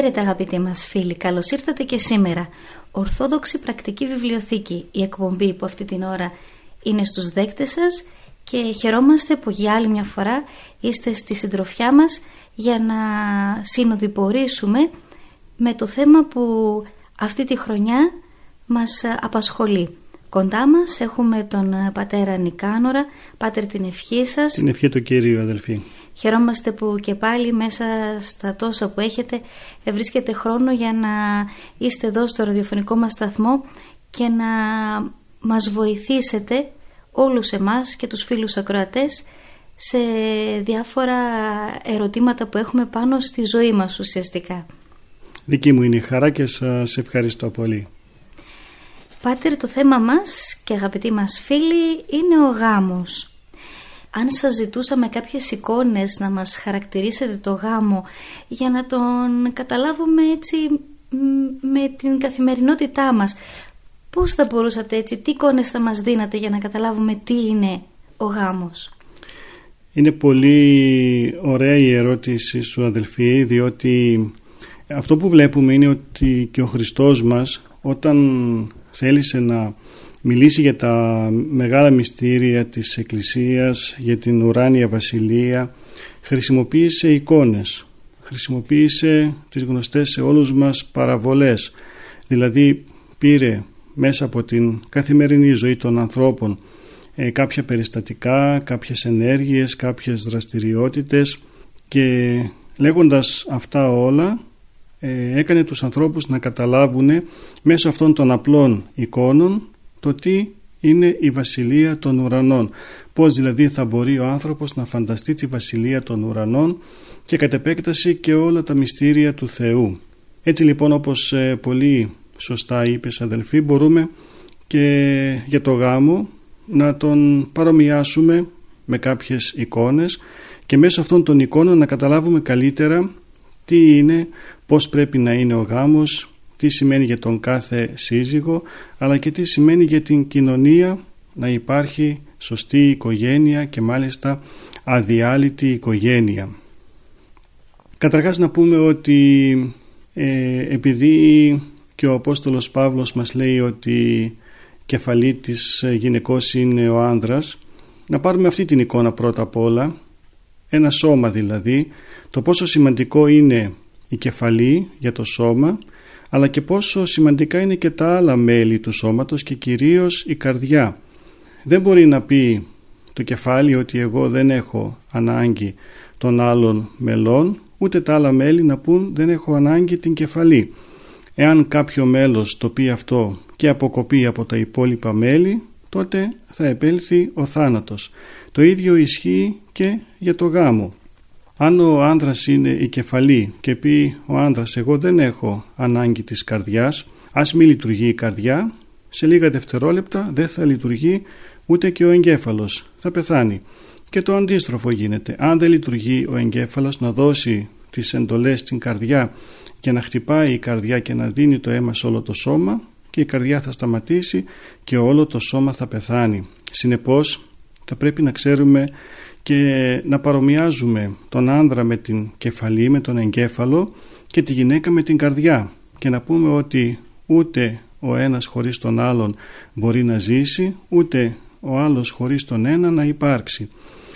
Χαίρετε αγαπητοί μας φίλοι, καλώς ήρθατε και σήμερα. Ορθόδοξη Πρακτική Βιβλιοθήκη, η εκπομπή που αυτή την ώρα είναι στους δέκτες σας και χαιρόμαστε που για άλλη μια φορά είστε στη συντροφιά μας για να συνοδοιπορήσουμε με το θέμα που αυτή τη χρονιά μας απασχολεί. Κοντά μας έχουμε τον πατέρα Νικάνορα, πάτερ την ευχή σας. Την ευχή του Κύριου αδελφοί. Χαιρόμαστε που και πάλι μέσα στα τόσα που έχετε βρίσκετε χρόνο για να είστε εδώ στο ραδιοφωνικό μας σταθμό και να μας βοηθήσετε όλους εμάς και τους φίλους ακροατές σε διάφορα ερωτήματα που έχουμε πάνω στη ζωή μας ουσιαστικά. Δική μου είναι η χαρά και σας ευχαριστώ πολύ. Πάτερ, το θέμα μας και αγαπητοί μας φίλοι είναι ο γάμος αν σας ζητούσαμε κάποιες εικόνες να μας χαρακτηρίσετε το γάμο για να τον καταλάβουμε έτσι με την καθημερινότητά μας πώς θα μπορούσατε έτσι, τι εικόνες θα μας δίνατε για να καταλάβουμε τι είναι ο γάμος; Είναι πολύ ωραία η ερώτηση σου αδελφοί διότι αυτό που βλέπουμε είναι ότι και ο Χριστός μας όταν θέλησε να μιλήσει για τα μεγάλα μυστήρια της Εκκλησίας, για την ουράνια βασιλεία, χρησιμοποίησε εικόνες, χρησιμοποίησε τις γνωστές σε όλους μας παραβολές, δηλαδή πήρε μέσα από την καθημερινή ζωή των ανθρώπων ε, κάποια περιστατικά, κάποιες ενέργειες, κάποιες δραστηριότητες και λέγοντας αυτά όλα ε, έκανε τους ανθρώπους να καταλάβουν μέσω αυτών των απλών εικόνων το τι είναι η βασιλεία των ουρανών. Πώς δηλαδή θα μπορεί ο άνθρωπος να φανταστεί τη βασιλεία των ουρανών και κατ' επέκταση και όλα τα μυστήρια του Θεού. Έτσι λοιπόν όπως ε, πολύ σωστά είπες αδελφοί μπορούμε και για το γάμο να τον παρομοιάσουμε με κάποιες εικόνες και μέσω αυτών των εικόνων να καταλάβουμε καλύτερα τι είναι, πώς πρέπει να είναι ο γάμος, τι σημαίνει για τον κάθε σύζυγο αλλά και τι σημαίνει για την κοινωνία να υπάρχει σωστή οικογένεια και μάλιστα αδιάλειτη οικογένεια. Καταρχάς να πούμε ότι ε, επειδή και ο Απόστολος Παύλος μας λέει ότι κεφαλή της γυναικός είναι ο άνδρας να πάρουμε αυτή την εικόνα πρώτα απ' όλα ένα σώμα δηλαδή το πόσο σημαντικό είναι η κεφαλή για το σώμα αλλά και πόσο σημαντικά είναι και τα άλλα μέλη του σώματος και κυρίως η καρδιά. Δεν μπορεί να πει το κεφάλι ότι εγώ δεν έχω ανάγκη των άλλων μελών, ούτε τα άλλα μέλη να πούν δεν έχω ανάγκη την κεφαλή. Εάν κάποιο μέλος το πει αυτό και αποκοπεί από τα υπόλοιπα μέλη, τότε θα επέλθει ο θάνατος. Το ίδιο ισχύει και για το γάμο. Αν ο άνδρας είναι η κεφαλή και πει ο άνδρας εγώ δεν έχω ανάγκη της καρδιάς, ας μην λειτουργεί η καρδιά, σε λίγα δευτερόλεπτα δεν θα λειτουργεί ούτε και ο εγκέφαλος, θα πεθάνει. Και το αντίστροφο γίνεται. Αν δεν λειτουργεί ο εγκέφαλος να δώσει τις εντολές στην καρδιά και να χτυπάει η καρδιά και να δίνει το αίμα σε όλο το σώμα και η καρδιά θα σταματήσει και όλο το σώμα θα πεθάνει. Συνεπώς θα πρέπει να ξέρουμε και να παρομοιάζουμε τον άνδρα με την κεφαλή, με τον εγκέφαλο και τη γυναίκα με την καρδιά και να πούμε ότι ούτε ο ένας χωρίς τον άλλον μπορεί να ζήσει, ούτε ο άλλος χωρίς τον ένα να υπάρξει.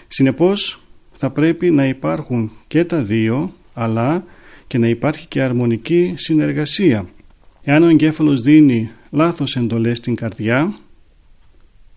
Συνεπώς θα πρέπει να υπάρχουν και τα δύο αλλά και να υπάρχει και αρμονική συνεργασία. Εάν ο εγκέφαλος δίνει λάθος εντολές στην καρδιά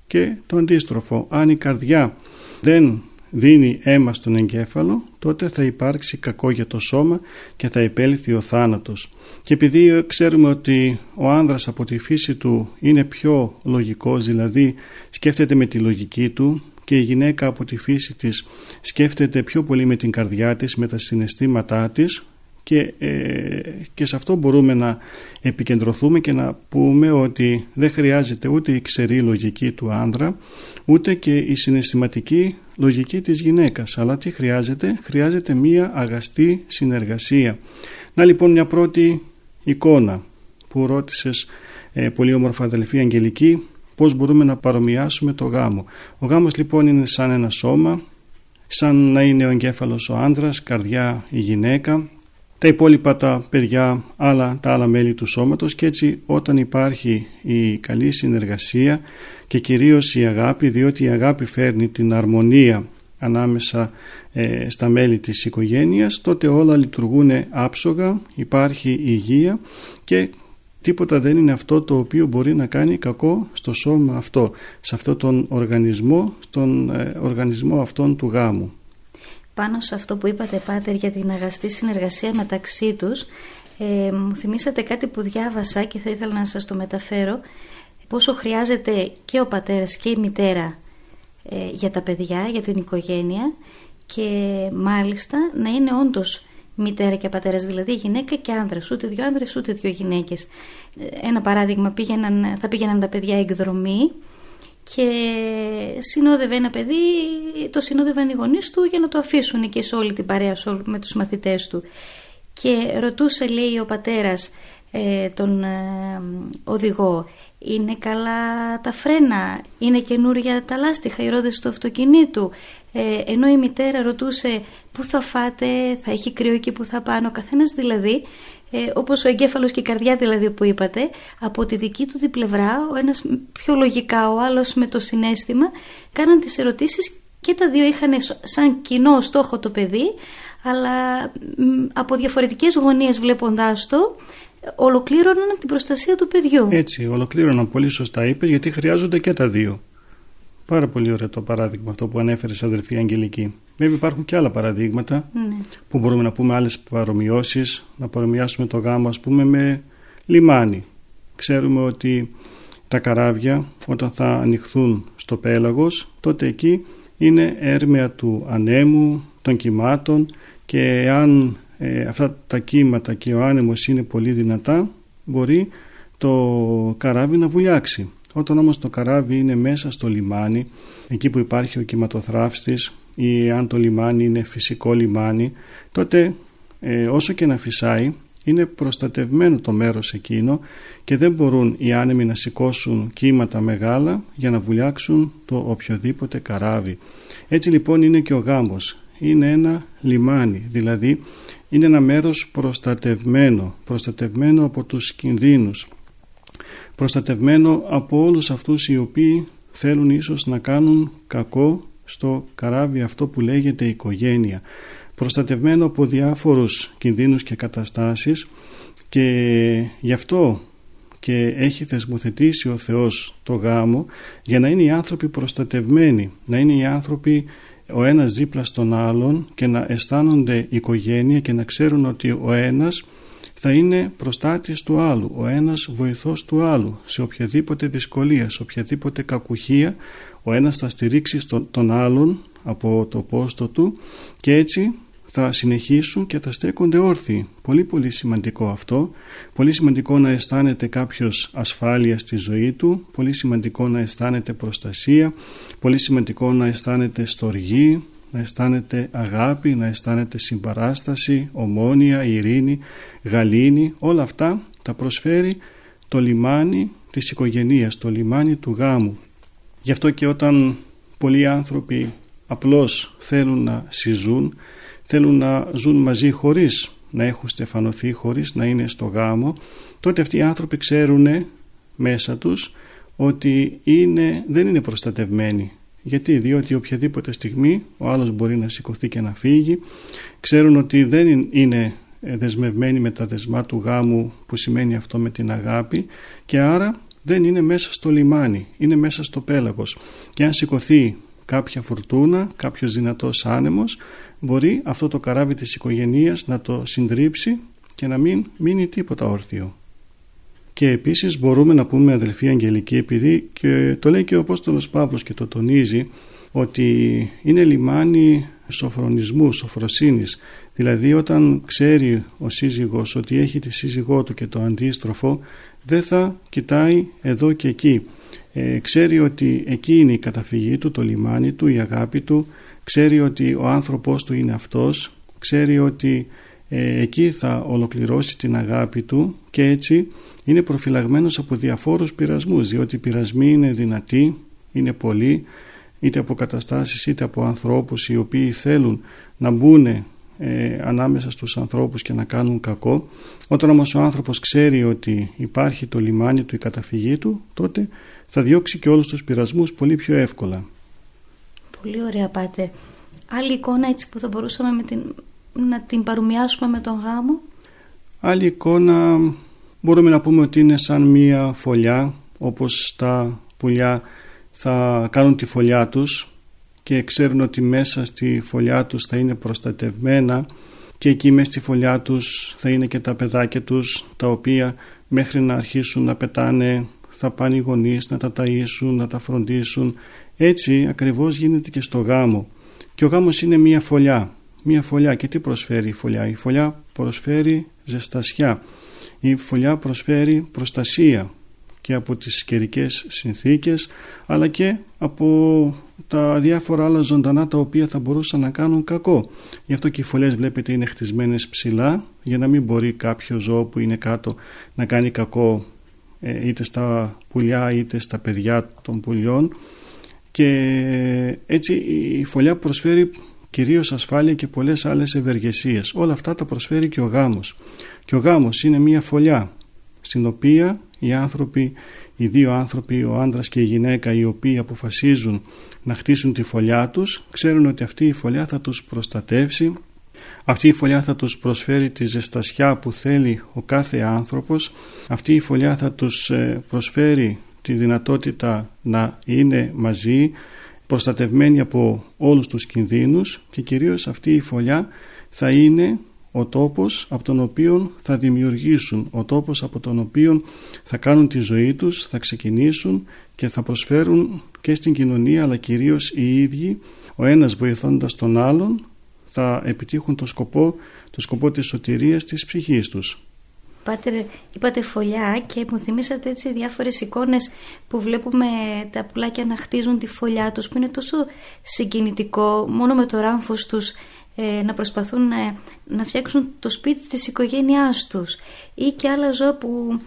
και το αντίστροφο, αν η καρδιά δεν δίνει αίμα στον εγκέφαλο, τότε θα υπάρξει κακό για το σώμα και θα επέλθει ο θάνατος. Και επειδή ξέρουμε ότι ο άνδρας από τη φύση του είναι πιο λογικός, δηλαδή σκέφτεται με τη λογική του και η γυναίκα από τη φύση της σκέφτεται πιο πολύ με την καρδιά της, με τα συναισθήματά της και, ε, και σε αυτό μπορούμε να επικεντρωθούμε και να πούμε ότι δεν χρειάζεται ούτε η ξερή λογική του άνδρα ούτε και η συναισθηματική λογική της γυναίκας. Αλλά τι χρειάζεται; Χρειάζεται μία αγαστή συνεργασία. Να λοιπόν μια πρώτη εικόνα που ρώτησες ε, πολύ όμορφα αδελφή Αγγελική πώς μπορούμε να παρομοιάσουμε το γάμο. Ο γάμος λοιπόν είναι σαν ένα σώμα σαν να είναι ο εγκέφαλος ο άνδρας, καρδιά η γυναίκα τα υπόλοιπα τα παιδιά, άλλα, τα άλλα μέλη του σώματος και έτσι όταν υπάρχει η καλή συνεργασία και κυρίως η αγάπη διότι η αγάπη φέρνει την αρμονία ανάμεσα ε, στα μέλη της οικογένειας τότε όλα λειτουργούν άψογα, υπάρχει υγεία και τίποτα δεν είναι αυτό το οποίο μπορεί να κάνει κακό στο σώμα αυτό, σε αυτόν τον οργανισμό, στον ε, οργανισμό αυτόν του γάμου πάνω σε αυτό που είπατε Πάτερ για την αγαστή συνεργασία μεταξύ τους ε, μου θυμήσατε κάτι που διάβασα και θα ήθελα να σας το μεταφέρω πόσο χρειάζεται και ο πατέρας και η μητέρα ε, για τα παιδιά, για την οικογένεια και μάλιστα να είναι όντως μητέρα και πατέρας, δηλαδή γυναίκα και άνδρας, ούτε δύο άνδρες ούτε δύο γυναίκες. Ε, ένα παράδειγμα, πήγαιναν, θα πήγαιναν τα παιδιά εκδρομή και συνόδευε ένα παιδί, το συνόδευαν οι γονείς του για να το αφήσουν εκεί σε όλη την παρέα με τους μαθητές του. Και ρωτούσε λέει ο πατέρας ε, τον ε, οδηγό είναι καλά τα φρένα, είναι καινούρια τα λάστιχα, οι ρόδες του αυτοκινήτου; Ε, ενώ η μητέρα ρωτούσε πού θα φάτε, θα έχει κρύο εκεί που θα πάνω. Ο καθένας δηλαδή ε, όπως ο εγκέφαλος και η καρδιά δηλαδή που είπατε, από τη δική του την πλευρά, ο ένας πιο λογικά, ο άλλος με το συνέστημα, κάναν τις ερωτήσεις και τα δύο είχαν σαν κοινό στόχο το παιδί, αλλά από διαφορετικές γωνίες βλέποντάς το, ολοκλήρωναν την προστασία του παιδιού. Έτσι, ολοκλήρωναν πολύ σωστά είπε, γιατί χρειάζονται και τα δύο. Πάρα πολύ ωραίο το παράδειγμα αυτό που ανέφερε αδερφή Αγγελική. Βέβαια υπάρχουν και άλλα παραδείγματα ναι. που μπορούμε να πούμε άλλες παρομοιώσεις, να παρομοιάσουμε το γάμο ας πούμε με λιμάνι. Ξέρουμε ότι τα καράβια όταν θα ανοιχθούν στο πέλαγος τότε εκεί είναι έρμεα του ανέμου, των κυμάτων και αν ε, αυτά τα κύματα και ο άνεμος είναι πολύ δυνατά μπορεί το καράβι να βουλιάξει. Όταν όμως το καράβι είναι μέσα στο λιμάνι, εκεί που υπάρχει ο κυματοθράφστης ή αν το λιμάνι είναι φυσικό λιμάνι, τότε ε, όσο και να φυσάει είναι προστατευμένο το μέρος εκείνο και δεν μπορούν οι άνεμοι να σηκώσουν κύματα μεγάλα για να βουλιάξουν το οποιοδήποτε καράβι. Έτσι λοιπόν είναι και ο γάμος. Είναι ένα λιμάνι, δηλαδή είναι ένα μέρος προστατευμένο, προστατευμένο από τους κινδύνους, προστατευμένο από όλους αυτούς οι οποίοι θέλουν ίσως να κάνουν κακό στο καράβι αυτό που λέγεται οικογένεια προστατευμένο από διάφορους κινδύνους και καταστάσεις και γι' αυτό και έχει θεσμοθετήσει ο Θεός το γάμο για να είναι οι άνθρωποι προστατευμένοι, να είναι οι άνθρωποι ο ένας δίπλα στον άλλον και να αισθάνονται οικογένεια και να ξέρουν ότι ο ένας θα είναι προστάτης του άλλου, ο ένας βοηθός του άλλου σε οποιαδήποτε δυσκολία, σε οποιαδήποτε κακουχία ο ένας θα στηρίξει τον άλλον από το πόστο του και έτσι θα συνεχίσουν και θα στέκονται όρθιοι. Πολύ πολύ σημαντικό αυτό. Πολύ σημαντικό να αισθάνεται κάποιος ασφάλεια στη ζωή του. Πολύ σημαντικό να αισθάνεται προστασία. Πολύ σημαντικό να αισθάνεται στοργή, να αισθάνεται αγάπη, να αισθάνεται συμπαράσταση, ομόνια, ειρήνη, γαλήνη. Όλα αυτά τα προσφέρει το λιμάνι της οικογενείας, το λιμάνι του γάμου. Γι' αυτό και όταν πολλοί άνθρωποι απλώς θέλουν να συζούν, θέλουν να ζουν μαζί χωρίς να έχουν στεφανωθεί, χωρίς να είναι στο γάμο, τότε αυτοί οι άνθρωποι ξέρουν μέσα τους ότι είναι, δεν είναι προστατευμένοι. Γιατί, διότι οποιαδήποτε στιγμή ο άλλος μπορεί να σηκωθεί και να φύγει. Ξέρουν ότι δεν είναι δεσμευμένοι με τα δεσμά του γάμου που σημαίνει αυτό με την αγάπη και άρα δεν είναι μέσα στο λιμάνι, είναι μέσα στο πέλαγος. Και αν σηκωθεί κάποια φουρτούνα, κάποιος δυνατός άνεμος, μπορεί αυτό το καράβι της οικογένειας να το συντρίψει και να μην μείνει τίποτα όρθιο. Και επίσης μπορούμε να πούμε αδελφή Αγγελική επειδή και το λέει και ο Απόστολος Παύλος και το τονίζει ότι είναι λιμάνι σοφρονισμού, σοφροσύνης. Δηλαδή όταν ξέρει ο σύζυγος ότι έχει τη σύζυγό του και το αντίστροφο δεν θα κοιτάει εδώ και εκεί. Ε, ξέρει ότι εκεί είναι η καταφυγή του, το λιμάνι του, η αγάπη του. Ξέρει ότι ο άνθρωπος του είναι αυτός. Ξέρει ότι ε, εκεί θα ολοκληρώσει την αγάπη του και έτσι είναι προφυλαγμένος από διαφόρους πειρασμούς διότι οι πειρασμοί είναι δυνατοί, είναι πολλοί είτε από καταστάσεις είτε από ανθρώπους οι οποίοι θέλουν να μπουν ε, ανάμεσα στους ανθρώπους και να κάνουν κακό. Όταν όμως ο άνθρωπος ξέρει ότι υπάρχει το λιμάνι του η καταφυγή του τότε θα διώξει και όλους τους πειρασμούς πολύ πιο εύκολα. Πολύ ωραία Πάτερ. Άλλη εικόνα έτσι που θα μπορούσαμε με την, να την παρομοιάσουμε με τον γάμο; Άλλη εικόνα μπορούμε να πούμε ότι είναι σαν μία φωλιά όπως τα πουλιά θα κάνουν τη φωλιά τους και ξέρουν ότι μέσα στη φωλιά τους θα είναι προστατευμένα και εκεί μέσα στη φωλιά τους θα είναι και τα παιδάκια τους τα οποία μέχρι να αρχίσουν να πετάνε θα πάνε οι γονείς να τα ταΐσουν, να τα φροντίσουν. Έτσι ακριβώς γίνεται και στο γάμο. Και ο γάμος είναι μία φωλιά. Μία φωλιά. Και τι προσφέρει η φωλιά; Η φωλιά προσφέρει ζεστασιά. Η φωλιά προσφέρει προστασία και από τις καιρικές συνθήκες αλλά και από τα διάφορα άλλα ζωντανά τα οποία θα μπορούσαν να κάνουν κακό. Γι' αυτό και οι φωλιές βλέπετε είναι χτισμένες ψηλά για να μην μπορεί κάποιο ζώο που είναι κάτω να κάνει κακό ε, είτε στα πουλιά είτε στα παιδιά των πουλιών και έτσι η φωλιά προσφέρει κυρίως ασφάλεια και πολλές άλλες ευεργεσίες. Όλα αυτά τα προσφέρει και ο γάμος. Και ο γάμος είναι μια φωλιά στην οποία οι άνθρωποι, οι δύο άνθρωποι, ο άντρας και η γυναίκα οι οποίοι αποφασίζουν να χτίσουν τη φωλιά τους ξέρουν ότι αυτή η φωλιά θα τους προστατεύσει αυτή η φωλιά θα τους προσφέρει τη ζεστασιά που θέλει ο κάθε άνθρωπος αυτή η φωλιά θα τους ε, προσφέρει τη δυνατότητα να είναι μαζί προστατευμένοι από όλους τους κινδύνους και κυρίως αυτή η φωλιά θα είναι ο τόπος από τον οποίο θα δημιουργήσουν, ο τόπος από τον οποίο θα κάνουν τη ζωή τους, θα ξεκινήσουν και θα προσφέρουν και στην κοινωνία αλλά κυρίως οι ίδιοι, ο ένας βοηθώντας τον άλλον, θα επιτύχουν το σκοπό, το σκοπό της σωτηρίας της ψυχής τους. Πάτερ, είπατε φωλιά και μου θυμήσατε έτσι διάφορες εικόνες που βλέπουμε τα πουλάκια να χτίζουν τη φωλιά τους που είναι τόσο συγκινητικό μόνο με το ράμφος τους ε, να προσπαθούν να, να φτιάξουν το σπίτι της οικογένειάς τους ή και άλλα ζώα που,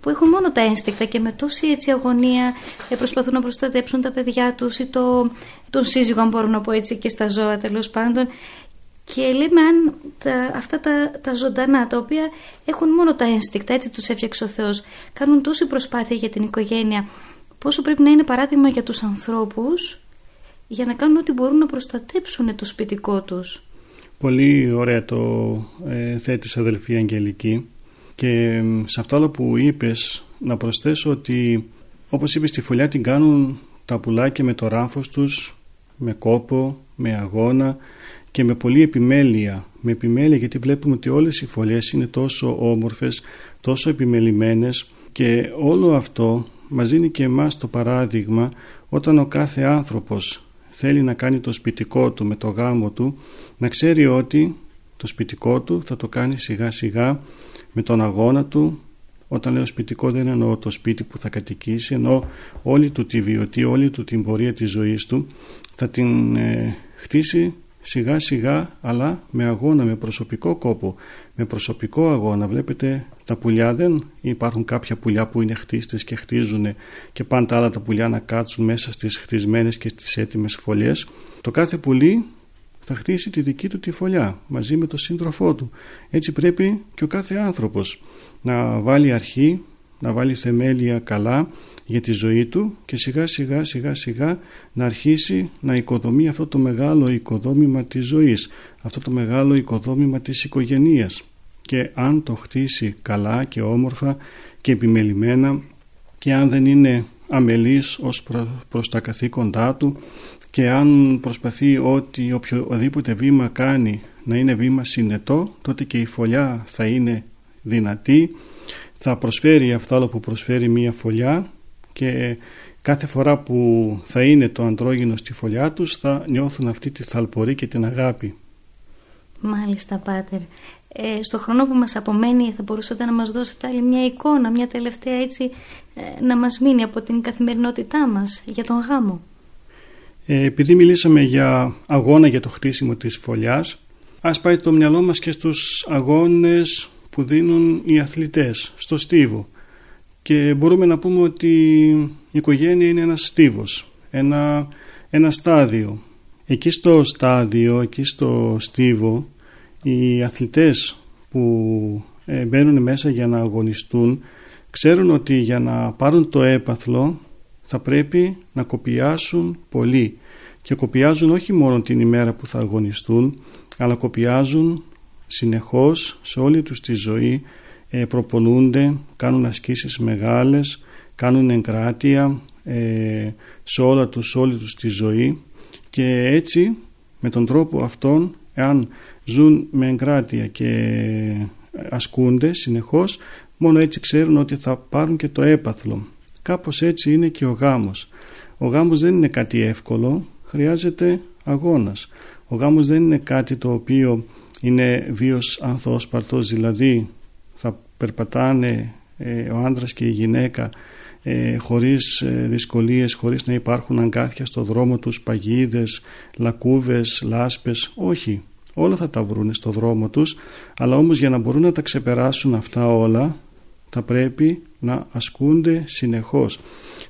που έχουν μόνο τα ένστικτα και με τόση έτσι αγωνία ε, προσπαθούν να προστατέψουν τα παιδιά τους ή το, τον σύζυγο αν μπορώ να πω έτσι και στα ζώα τέλος πάντων και λέμε αν τα, αυτά τα, τα ζωντανά τα οποία έχουν μόνο τα ένστικτα έτσι τους έφτιαξε ο Θεός κάνουν τόση προσπάθεια για την οικογένεια πόσο πρέπει να είναι παράδειγμα για τους ανθρώπους για να κάνουν ό,τι μπορούν να προστατέψουν το σπιτικό τους. Πολύ ωραία το ε, θέτεις αδελφή Αγγελική και σε αυτό που είπες να προσθέσω ότι όπως είπες τη φωλιά την κάνουν τα πουλάκια με το ράφος τους με κόπο, με αγώνα και με πολλή επιμέλεια. Με επιμέλεια γιατί βλέπουμε ότι όλες οι φωλιές είναι τόσο όμορφες τόσο επιμελημένες και όλο αυτό μας δίνει και εμάς το παράδειγμα όταν ο κάθε άνθρωπος θέλει να κάνει το σπιτικό του με το γάμο του να ξέρει ότι το σπιτικό του θα το κάνει σιγά σιγά με τον αγώνα του όταν λέω σπιτικό δεν εννοώ το σπίτι που θα κατοικήσει εννοώ όλη του τη βιωτή, όλη του την πορεία της ζωής του θα την ε, χτίσει σιγά σιγά αλλά με αγώνα, με προσωπικό κόπο, με προσωπικό αγώνα. Βλέπετε τα πουλιά δεν υπάρχουν κάποια πουλιά που είναι χτίστες και χτίζουν και πάνε τα άλλα τα πουλιά να κάτσουν μέσα στις χτισμένες και στις έτοιμες φωλιές. Το κάθε πουλί θα χτίσει τη δική του τη φωλιά μαζί με τον σύντροφό του. Έτσι πρέπει και ο κάθε άνθρωπος να βάλει αρχή, να βάλει θεμέλια καλά για τη ζωή του και σιγά σιγά σιγά σιγά να αρχίσει να οικοδομεί αυτό το μεγάλο οικοδόμημα της ζωής, αυτό το μεγάλο οικοδόμημα της οικογενείας και αν το χτίσει καλά και όμορφα και επιμελημένα και αν δεν είναι αμελής ως προς τα καθήκοντά του και αν προσπαθεί ότι οποιοδήποτε βήμα κάνει να είναι βήμα συνετό τότε και η φωλιά θα είναι δυνατή θα προσφέρει αυτό που προσφέρει μία φωλιά και κάθε φορά που θα είναι το αντρόγινο στη φωλιά τους θα νιώθουν αυτή τη θαλπορή και την αγάπη. Μάλιστα Πάτερ. Ε, στο χρόνο που μας απομένει θα μπορούσατε να μας δώσετε άλλη μια εικόνα, μια τελευταία έτσι ε, να μας μείνει από την καθημερινότητά μας για τον γάμο; Ε, επειδή μιλήσαμε για αγώνα για το χτίσιμο της φωλιάς ας πάει το μυαλό μας και στους αγώνες που δίνουν οι αθλητές στο στίβο και μπορούμε να πούμε ότι η οικογένεια είναι ένας στίβος, ένα, ένα στάδιο. Εκεί στο στάδιο, εκεί στο στίβο οι αθλητές που ε, μπαίνουν μέσα για να αγωνιστούν ξέρουν ότι για να πάρουν το έπαθλο θα πρέπει να κοπιάσουν πολύ και κοπιάζουν όχι μόνο την ημέρα που θα αγωνιστούν αλλά κοπιάζουν συνεχώς σε όλη τους τη ζωή ε, προπονούνται, κάνουν ασκήσεις μεγάλες, κάνουν εγκράτεια ε, σε όλα τους, όλη τους τη ζωή και έτσι με τον τρόπο αυτόν εάν ζουν με εγκράτεια και ασκούνται συνεχώς μόνο έτσι ξέρουν ότι θα πάρουν και το έπαθλο κάπως έτσι είναι και ο γάμος ο γάμος δεν είναι κάτι εύκολο χρειάζεται αγώνας ο γάμος δεν είναι κάτι το οποίο είναι βίος ανθόσπαρτος δηλαδή θα περπατάνε ε, ο άντρας και η γυναίκα ε, χωρίς ε, δυσκολίες, χωρίς να υπάρχουν αγκάθια στο δρόμο τους, παγίδες, λακκούβες, λάσπες, όχι. Όλα θα τα βρουν στο δρόμο τους, αλλά όμως για να μπορούν να τα ξεπεράσουν αυτά όλα θα πρέπει να ασκούνται συνεχώς.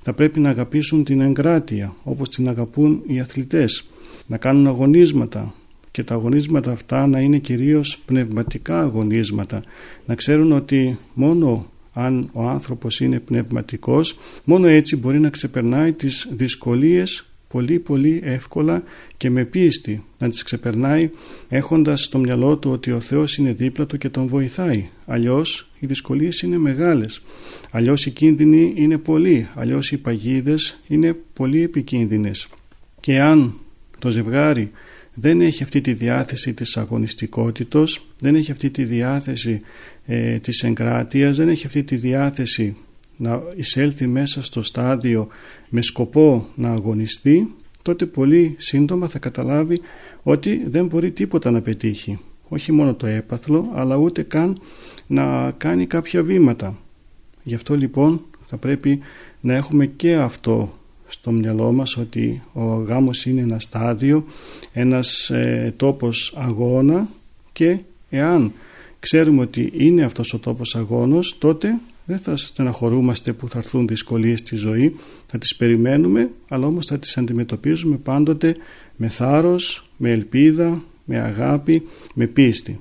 Θα πρέπει να αγαπήσουν την εγκράτεια όπως την αγαπούν οι αθλητές, να κάνουν αγωνίσματα, και τα αγωνίσματα αυτά να είναι κυρίως πνευματικά αγωνίσματα να ξέρουν ότι μόνο αν ο άνθρωπος είναι πνευματικός μόνο έτσι μπορεί να ξεπερνάει τις δυσκολίες πολύ πολύ εύκολα και με πίστη να τις ξεπερνάει έχοντας στο μυαλό του ότι ο Θεός είναι δίπλα του και τον βοηθάει. Αλλιώς οι δυσκολίες είναι μεγάλες. Αλλιώς οι κίνδυνοι είναι πολλοί. Αλλιώς οι παγίδες είναι πολύ επικίνδυνες. Και αν το ζευγάρι δεν έχει αυτή τη διάθεση της αγωνιστικότητος, δεν έχει αυτή τη διάθεση ε, της εγκράτειας, δεν έχει αυτή τη διάθεση να εισέλθει μέσα στο στάδιο με σκοπό να αγωνιστεί, τότε πολύ σύντομα θα καταλάβει ότι δεν μπορεί τίποτα να πετύχει. Όχι μόνο το έπαθλο, αλλά ούτε καν να κάνει κάποια βήματα. Γι' αυτό λοιπόν θα πρέπει να έχουμε και αυτό στο μυαλό μας ότι ο γάμος είναι ένα στάδιο, ένας ε, τόπος αγώνα και εάν ξέρουμε ότι είναι αυτός ο τόπος αγώνος τότε δεν θα στεναχωρούμαστε που θα έρθουν δυσκολίες στη ζωή, θα τις περιμένουμε αλλά όμως θα τις αντιμετωπίζουμε πάντοτε με θάρρος, με ελπίδα, με αγάπη, με πίστη.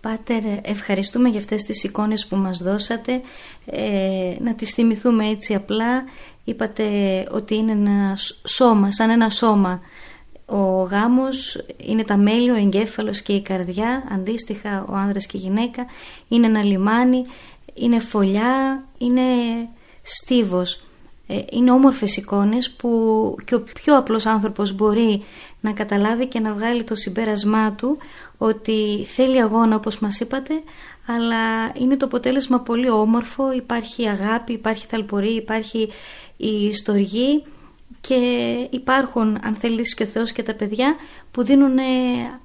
Πάτερ, ευχαριστούμε για αυτές τις εικόνες που μας δώσατε. Ε, να τις θυμηθούμε έτσι απλά. Είπατε ότι είναι ένα σώμα, σαν ένα σώμα. Ο γάμος είναι τα μέλη, ο εγκέφαλος και η καρδιά. Αντίστοιχα ο άνδρας και η γυναίκα. Είναι ένα λιμάνι, είναι φωλιά, είναι στίβος. Ε, είναι όμορφες εικόνες που και ο πιο απλός άνθρωπος μπορεί να καταλάβει και να βγάλει το συμπέρασμά του ότι θέλει αγώνα όπως μας είπατε αλλά είναι το αποτέλεσμα πολύ όμορφο, υπάρχει αγάπη, υπάρχει θαλπορή, υπάρχει η στοργή και υπάρχουν αν θέλεις και ο Θεός και τα παιδιά που δίνουν ε,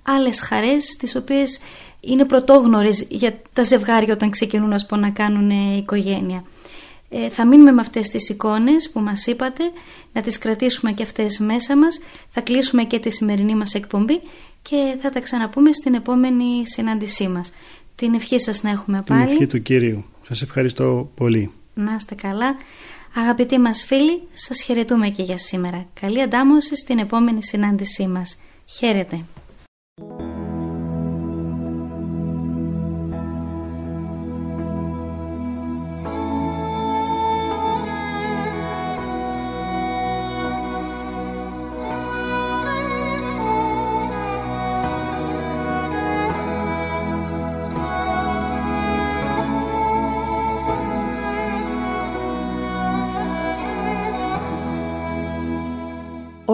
άλλες χαρές τις οποίες είναι πρωτόγνωρες για τα ζευγάρια όταν ξεκινούν ας πω, να κάνουν οικογένεια. Ε, θα μείνουμε με αυτές τις εικόνες που μας είπατε, να τις κρατήσουμε και αυτές μέσα μας, θα κλείσουμε και τη σημερινή μας εκπομπή και θα τα ξαναπούμε στην επόμενη συνάντησή μας. Την ευχή σας να έχουμε πάλι. Την ευχή του Κύριου. Σας ευχαριστώ πολύ. Να είστε καλά. Αγαπητοί μας φίλοι, σας χαιρετούμε και για σήμερα. Καλή αντάμωση στην επόμενη συνάντησή μας. Χαίρετε.